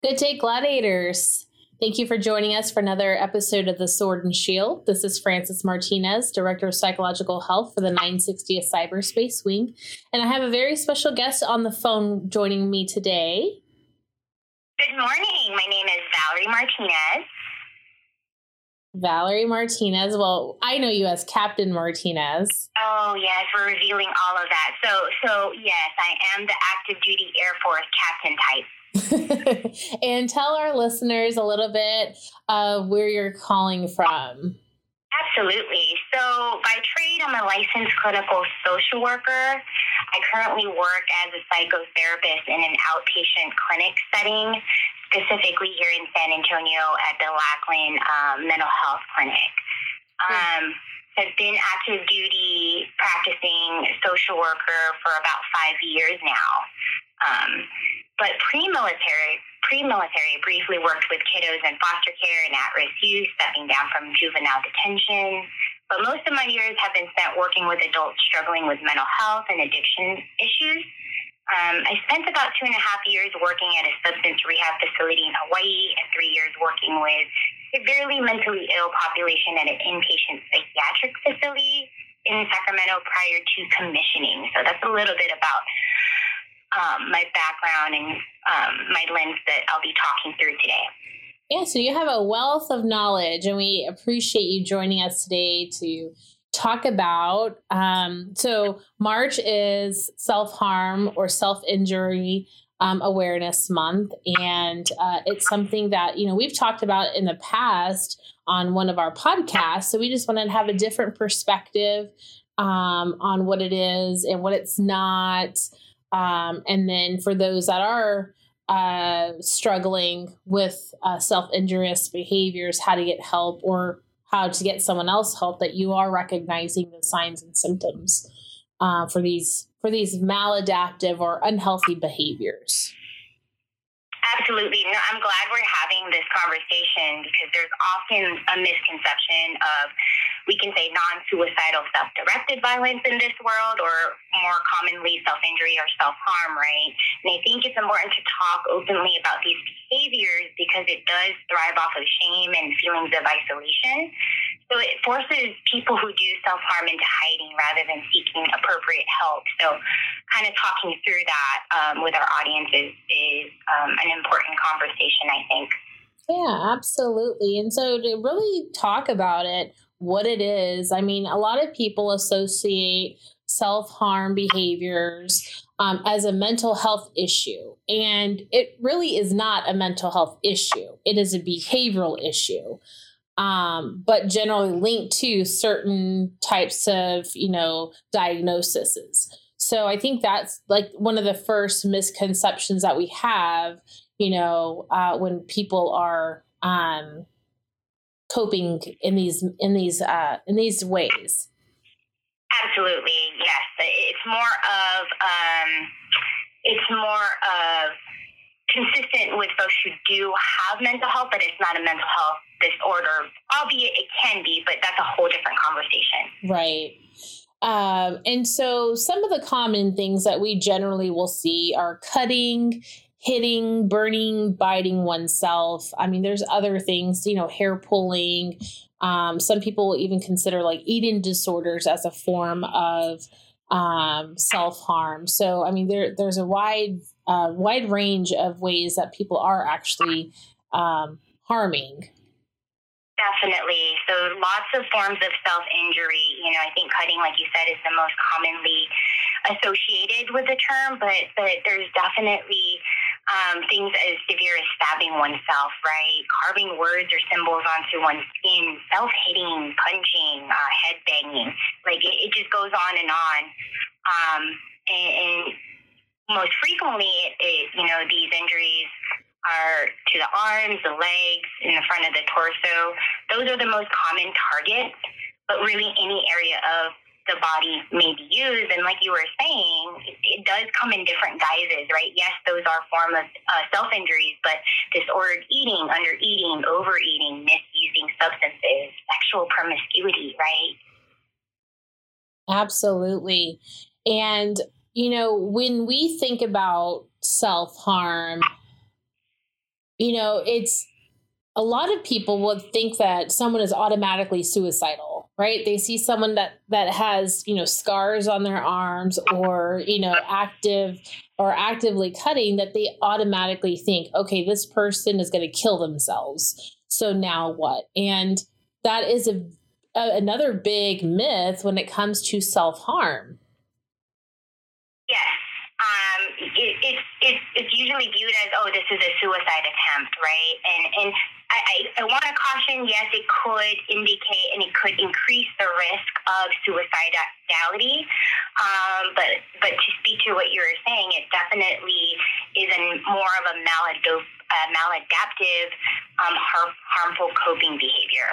Good day, gladiators. Thank you for joining us for another episode of the Sword and Shield. This is Francis Martinez, Director of Psychological Health for the 960th Cyberspace Wing. And I have a very special guest on the phone joining me today. Good morning. My name is Valerie Martinez. Valerie Martinez. Well, I know you as Captain Martinez. Oh yes, we're revealing all of that. So, so yes, I am the active duty Air Force captain type. and tell our listeners a little bit of where you're calling from. Absolutely. So, by trade, I'm a licensed clinical social worker. I currently work as a psychotherapist in an outpatient clinic setting, specifically here in San Antonio at the Lackland um, Mental Health Clinic. Um, I've been active duty practicing social worker for about five years now. Um, but pre-military, pre-military, briefly worked with kiddos in foster care and at-risk youth, stepping down from juvenile detention. But most of my years have been spent working with adults struggling with mental health and addiction issues. Um, I spent about two and a half years working at a substance rehab facility in Hawaii and three years working with severely mentally ill population at an inpatient psychiatric facility in Sacramento prior to commissioning. So that's a little bit about um, my background and um, my lens that I'll be talking through today. Yeah, so you have a wealth of knowledge, and we appreciate you joining us today to talk about. Um, so, March is self harm or self injury um, awareness month, and uh, it's something that you know we've talked about in the past on one of our podcasts. So, we just wanted to have a different perspective um, on what it is and what it's not. Um, and then for those that are uh, struggling with uh, self injurious behaviors, how to get help or how to get someone else help, that you are recognizing the signs and symptoms uh, for these for these maladaptive or unhealthy behaviors. Absolutely. No, I'm glad we're having this conversation because there's often a misconception of we can say non-suicidal self-directed violence in this world or more commonly self-injury or self-harm, right? And I think it's important to talk openly about these behaviors because it does thrive off of shame and feelings of isolation. So it forces people who do self-harm into hiding rather than seeking appropriate help. So kind of talking through that um, with our audiences is um, an important conversation, I think. Yeah, absolutely. And so to really talk about it, what it is. I mean, a lot of people associate self harm behaviors um, as a mental health issue. And it really is not a mental health issue, it is a behavioral issue. Um, but generally linked to certain types of, you know, diagnoses. So I think that's like one of the first misconceptions that we have, you know, uh, when people are um, coping in these in these uh, in these ways. Absolutely, yes. It's more of um, it's more of consistent with folks who do have mental health, but it's not a mental health disorder. Albeit it can be, but that's a whole different conversation. Right. Um, and so some of the common things that we generally will see are cutting hitting, burning, biting oneself. I mean, there's other things, you know, hair pulling. Um, some people will even consider like eating disorders as a form of um, self harm. So, I mean, there there's a wide uh, wide range of ways that people are actually um, harming. Definitely. So lots of forms of self injury. You know, I think cutting, like you said, is the most commonly associated with the term, but but there's definitely um, things as severe as stabbing oneself, right? Carving words or symbols onto one's skin, self hitting, punching, uh, head banging. Like it, it, just goes on and on. Um, and, and, most frequently, it, it, you know, these injuries are to the arms, the legs, in the front of the torso. Those are the most common targets, but really any area of the body may be used. And like you were saying, it, does come in different guises, right? Yes, those are form of uh, self injuries, but disordered eating, under eating, overeating, misusing substances, sexual promiscuity, right? Absolutely. And, you know, when we think about self harm, you know, it's a lot of people would think that someone is automatically suicidal, right? They see someone that that has, you know, scars on their arms or, you know, active or actively cutting that they automatically think, okay, this person is going to kill themselves. So now what? And that is a, a another big myth when it comes to self-harm. Yes um, it, it's, it's, it's usually viewed as, oh, this is a suicide attempt, right? And, and I, I, I want to caution, yes, it could indicate and it could increase the risk of suicidality. Um, but, but to speak to what you were saying, it definitely is a more of a uh, maladaptive, um, harm, harmful coping behavior.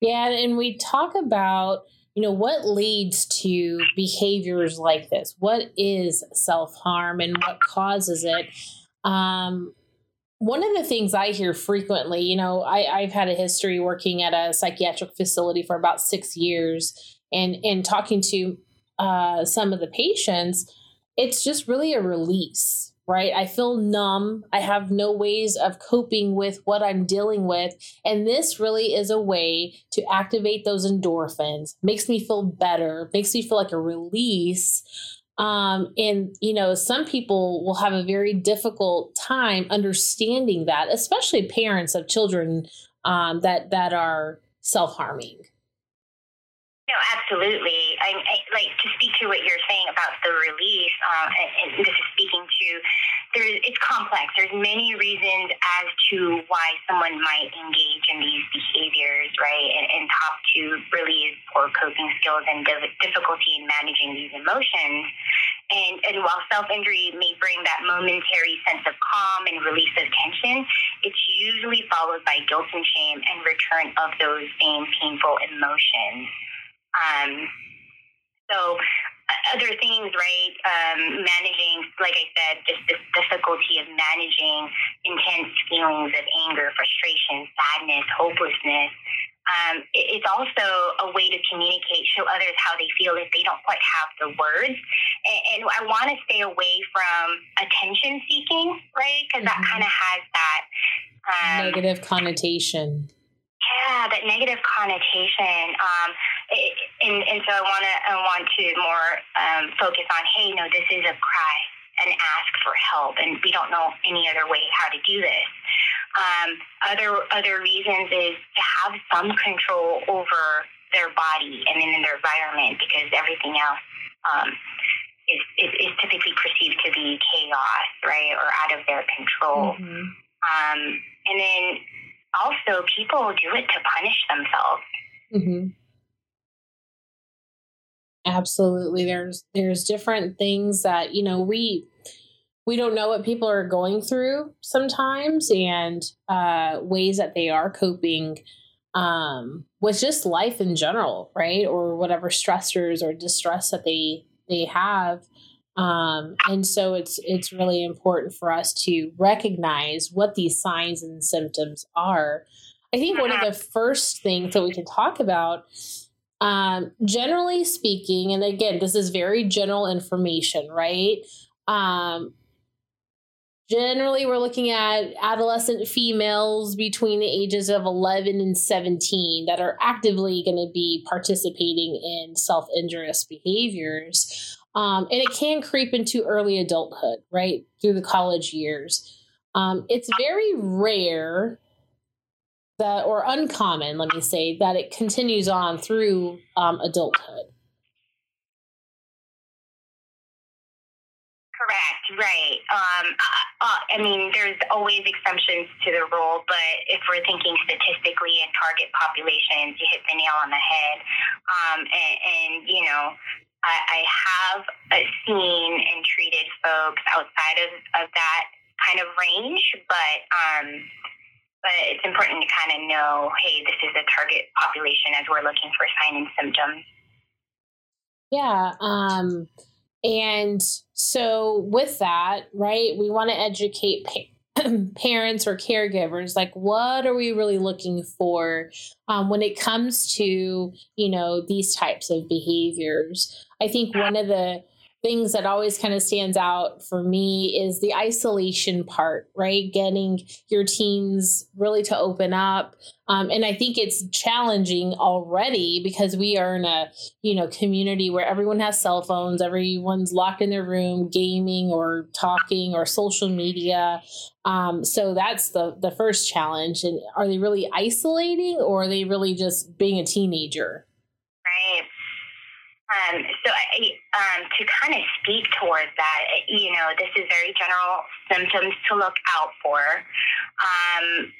Yeah, and we talk about you know what leads to behaviors like this what is self-harm and what causes it um, one of the things i hear frequently you know I, i've had a history working at a psychiatric facility for about six years and and talking to uh, some of the patients it's just really a release right? I feel numb. I have no ways of coping with what I'm dealing with. And this really is a way to activate those endorphins, makes me feel better, makes me feel like a release. Um, and, you know, some people will have a very difficult time understanding that, especially parents of children um, that, that are self harming. No, absolutely. I, I, like to speak to what you're saying about the release, um, and, and, this is speaking to It's complex. There's many reasons as to why someone might engage in these behaviors, right? And, and top two really is poor coping skills and difficulty in managing these emotions. And, and while self injury may bring that momentary sense of calm and release of tension, it's usually followed by guilt and shame and return of those same painful emotions. Um, so other things, right? Um, managing, like I said, just this difficulty of managing intense feelings of anger, frustration, sadness, hopelessness. Um, it's also a way to communicate, show others how they feel if they don't quite have the words. And, and I want to stay away from attention seeking, right? Because mm-hmm. that kind of has that um, negative connotation yeah, that negative connotation. Um, it, and, and so I want to I want to more um, focus on, hey, no, this is a cry and ask for help, and we don't know any other way how to do this. Um, other other reasons is to have some control over their body and in their environment because everything else um, is, is, is typically perceived to be chaos, right, or out of their control. Mm-hmm. Um, and then also people do it to punish themselves. Mm-hmm. Absolutely. There's there's different things that, you know, we we don't know what people are going through sometimes and uh, ways that they are coping um, with just life in general, right? Or whatever stressors or distress that they they have. Um, and so it's it's really important for us to recognize what these signs and symptoms are. I think one of the first things that we can talk about, um, generally speaking, and again, this is very general information, right? Um, generally, we're looking at adolescent females between the ages of 11 and 17 that are actively going to be participating in self injurious behaviors. Um, and it can creep into early adulthood, right, through the college years. Um, it's very rare that, or uncommon, let me say, that it continues on through um, adulthood. Correct, right. Um, uh, uh, I mean, there's always exceptions to the rule, but if we're thinking statistically in target populations, you hit the nail on the head. Um, and, and, you know, I, I have uh, seen and treated folks outside of, of that kind of range, but um, but it's important to kind of know, hey, this is a target population as we're looking for sign and symptoms. Yeah. Um, and so with that, right, we want to educate pa- parents or caregivers like what are we really looking for um, when it comes to you know these types of behaviors? I think one of the things that always kind of stands out for me is the isolation part, right? Getting your teens really to open up. Um, and I think it's challenging already because we are in a, you know, community where everyone has cell phones, everyone's locked in their room, gaming or talking or social media. Um, so that's the the first challenge. And are they really isolating or are they really just being a teenager? Um, so um, to kind of speak towards that, you know, this is very general symptoms to look out for. Um,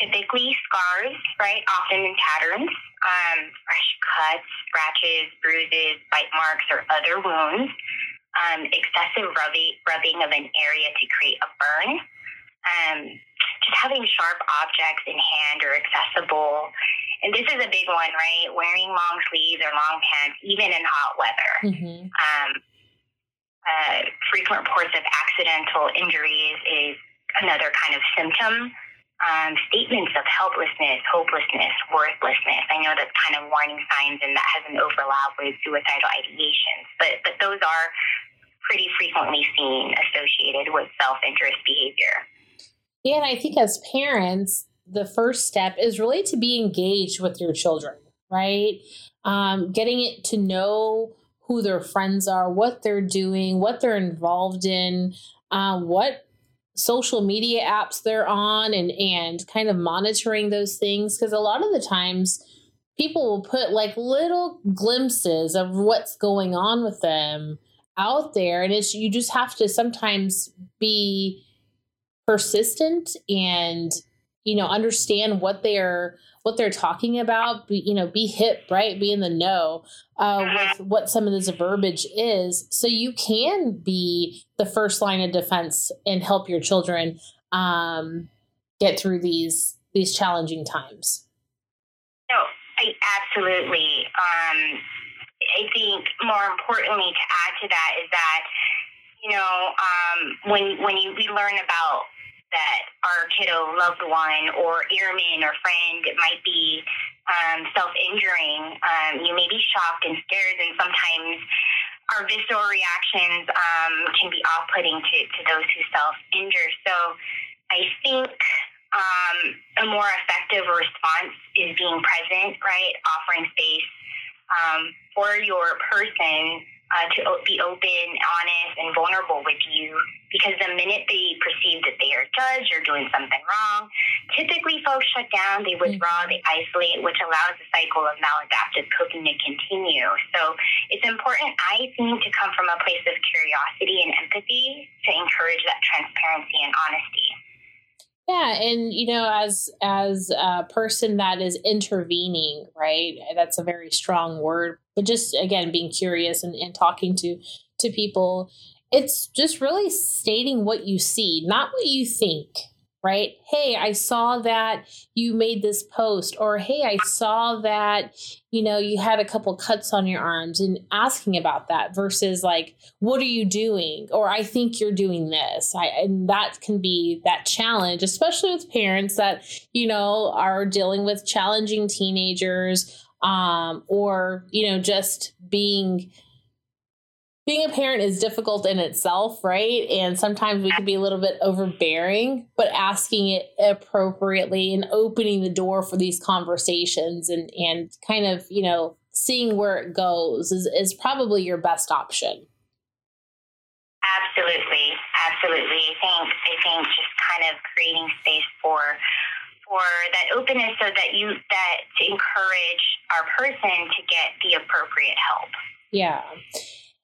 typically scars, right? Often in patterns, um, fresh cuts, scratches, bruises, bite marks, or other wounds. Um, excessive rubbing, rubbing of an area to create a burn. Um, just having sharp objects in hand or accessible and this is a big one, right? Wearing long sleeves or long pants, even in hot weather. Mm-hmm. Um, uh, frequent reports of accidental injuries is another kind of symptom. Um, statements of helplessness, hopelessness, worthlessness. I know that's kind of warning signs, and that has an overlap with suicidal ideations. But but those are pretty frequently seen associated with self-injurious behavior. Yeah, and I think as parents, the first step is really to be engaged with your children, right? Um, getting it to know who their friends are, what they're doing, what they're involved in, uh, what social media apps they're on, and and kind of monitoring those things because a lot of the times people will put like little glimpses of what's going on with them out there, and it's you just have to sometimes be persistent and you know understand what they're what they're talking about be, you know be hip right? Be in the know uh, with what some of this verbiage is. So you can be the first line of defense and help your children um, get through these these challenging times. No I, absolutely um, i think more importantly to add to that is that you know um, when when you, we learn about that our kiddo, loved one, or airman or friend might be um, self injuring, um, you may be shocked and scared, and sometimes our visceral reactions um, can be off putting to, to those who self injure. So I think um, a more effective response is being present, right? Offering space um, for your person uh, to be open, honest, and vulnerable with you. Because the minute they perceive that they are judged or doing something wrong, typically folks shut down, they withdraw, they isolate, which allows the cycle of maladaptive coping to continue. So it's important, I think, to come from a place of curiosity and empathy to encourage that transparency and honesty. Yeah, and you know, as as a person that is intervening, right? That's a very strong word, but just again, being curious and, and talking to to people, it's just really stating what you see, not what you think, right? Hey, I saw that you made this post, or hey, I saw that, you know, you had a couple cuts on your arms and asking about that versus like, what are you doing? Or I think you're doing this. I, and that can be that challenge, especially with parents that, you know, are dealing with challenging teenagers um, or, you know, just being being a parent is difficult in itself, right? And sometimes we can be a little bit overbearing, but asking it appropriately and opening the door for these conversations and and kind of, you know, seeing where it goes is, is probably your best option. Absolutely. Absolutely. I think I think just kind of creating space for for that openness so that you that to encourage our person to get the appropriate help. Yeah.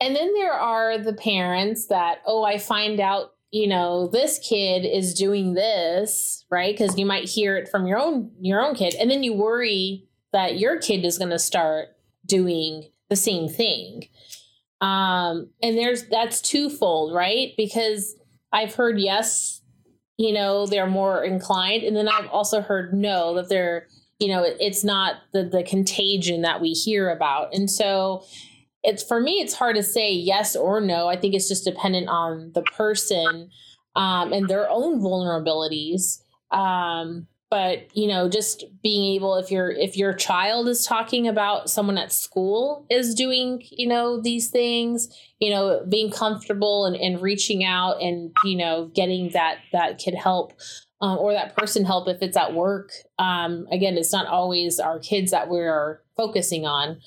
And then there are the parents that, oh, I find out, you know, this kid is doing this, right? Because you might hear it from your own your own kid, and then you worry that your kid is going to start doing the same thing. Um, and there's that's twofold, right? Because I've heard yes, you know, they're more inclined. And then I've also heard no, that they're, you know, it's not the the contagion that we hear about. And so it's for me, it's hard to say yes or no. I think it's just dependent on the person um, and their own vulnerabilities. Um, but you know just being able if your if your child is talking about someone at school is doing you know these things you know being comfortable and, and reaching out and you know getting that that kid help um, or that person help if it's at work um, again it's not always our kids that we're focusing on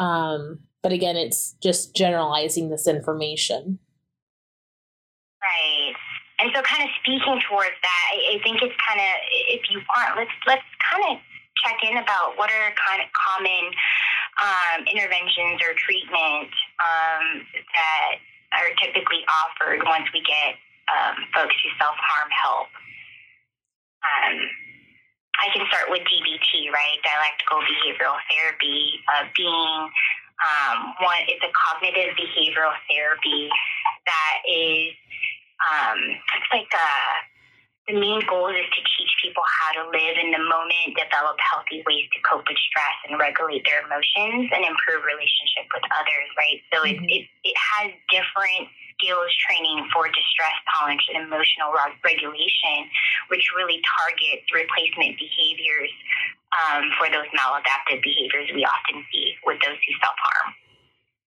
um, but again it's just generalizing this information right and so, kind of speaking towards that, I, think it's kind of, if you want, let's let's kind of check in about what are kind of common um, interventions or treatment um, that are typically offered once we get um, folks who self harm help. Um, I can start with DBT, right? Dialectical behavioral therapy, uh, being um, one. It's a cognitive behavioral therapy that is um, it's like uh, the main goal is to teach people how to live in the moment, develop healthy ways to cope with stress and regulate their emotions and improve relationship with others, right? So mm-hmm. it, it, it has different skills training for distress tolerance and emotional regulation, which really targets replacement behaviors um, for those maladaptive behaviors we often see with those who self harm.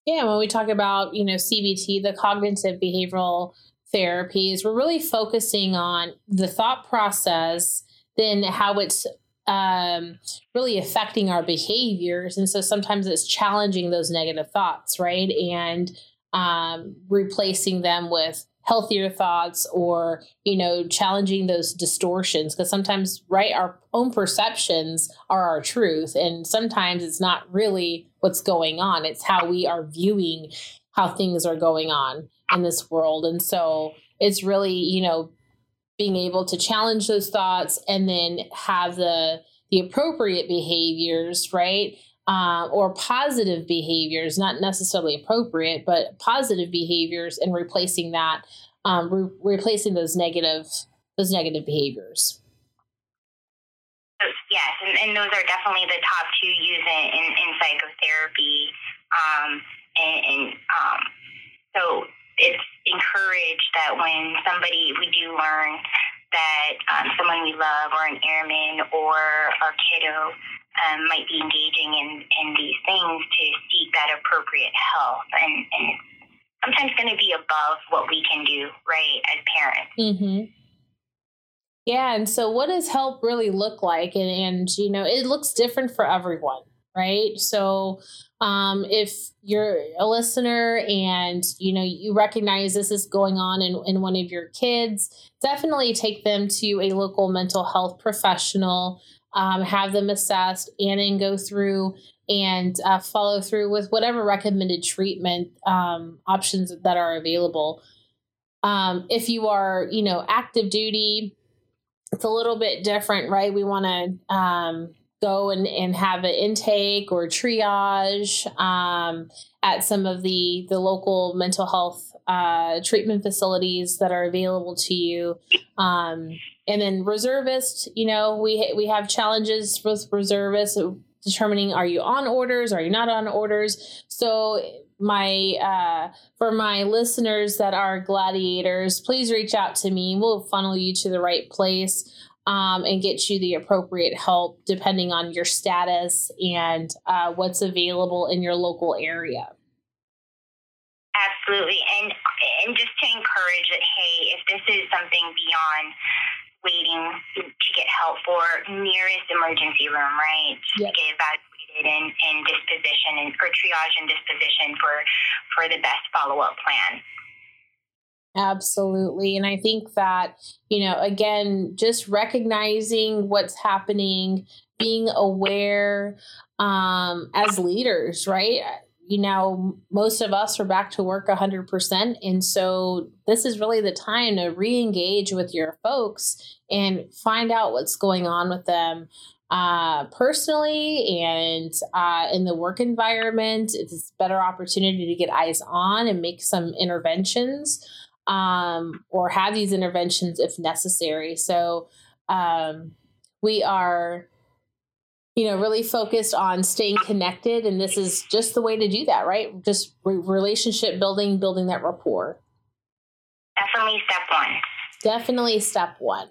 Yeah, when we talk about, you know, CBT, the cognitive behavioral therapies, we're really focusing on the thought process, then how it's um, really affecting our behaviors. And so sometimes it's challenging those negative thoughts, right? And um, replacing them with healthier thoughts or you know challenging those distortions because sometimes right our own perceptions are our truth and sometimes it's not really what's going on it's how we are viewing how things are going on in this world. And so it's really, you know, being able to challenge those thoughts and then have the the appropriate behaviors, right? Uh, or positive behaviors, not necessarily appropriate, but positive behaviors, and replacing that, um, re- replacing those negative those negative behaviors. Yes, and, and those are definitely the top two used in, in, psychotherapy. Um, and, and um, so it's encouraged that when somebody, we do learn that um, someone we love or an airman or a kiddo um, might be engaging in, in these things to seek that appropriate help. And, and sometimes going to be above what we can do, right, as parents. Mm-hmm. Yeah. And so, what does help really look like? And, and, you know, it looks different for everyone, right? So, um, if you're a listener and you know you recognize this is going on in, in one of your kids definitely take them to a local mental health professional um, have them assessed and then go through and uh, follow through with whatever recommended treatment um, options that are available um, if you are you know active duty it's a little bit different right we want to um, go and, and have an intake or triage um, at some of the the local mental health uh, treatment facilities that are available to you. Um, and then reservist, you know, we we have challenges with reservists determining are you on orders, are you not on orders. So my uh, for my listeners that are gladiators, please reach out to me. We'll funnel you to the right place um, and get you the appropriate help depending on your status and uh, what's available in your local area. Absolutely, and and just to encourage that, hey, if this is something beyond waiting to get help for nearest emergency room, right? Yep. Get evaluated and, disposition and or triage and disposition for for the best follow up plan. Absolutely. And I think that, you know, again, just recognizing what's happening, being aware um, as leaders, right? You know, most of us are back to work 100%. And so this is really the time to re engage with your folks and find out what's going on with them uh, personally and uh, in the work environment. It's a better opportunity to get eyes on and make some interventions um, or have these interventions if necessary. So um, we are you know really focused on staying connected and this is just the way to do that right just re- relationship building building that rapport definitely step one definitely step one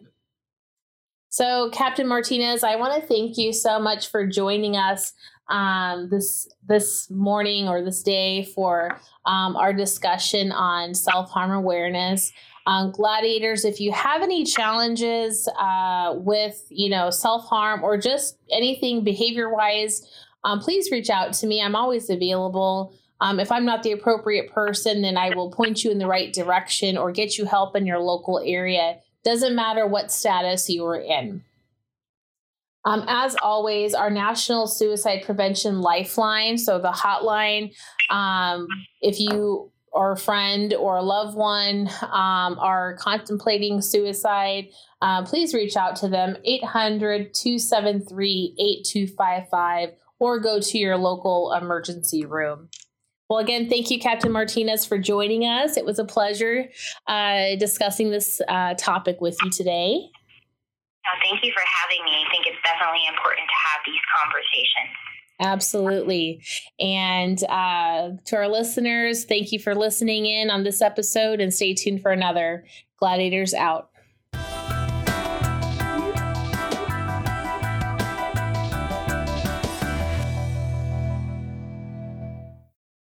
so captain martinez i want to thank you so much for joining us um, this this morning or this day for um, our discussion on self-harm awareness um, gladiators, if you have any challenges uh, with, you know, self harm or just anything behavior wise, um, please reach out to me. I'm always available. Um, if I'm not the appropriate person, then I will point you in the right direction or get you help in your local area. Doesn't matter what status you are in. Um, as always, our National Suicide Prevention Lifeline, so the hotline, um, if you or a friend or a loved one um, are contemplating suicide, uh, please reach out to them 800 273 8255 or go to your local emergency room. Well, again, thank you, Captain Martinez, for joining us. It was a pleasure uh, discussing this uh, topic with you today. No, thank you for having me. I think it's definitely important to have these conversations. Absolutely. And uh, to our listeners, thank you for listening in on this episode and stay tuned for another Gladiators Out.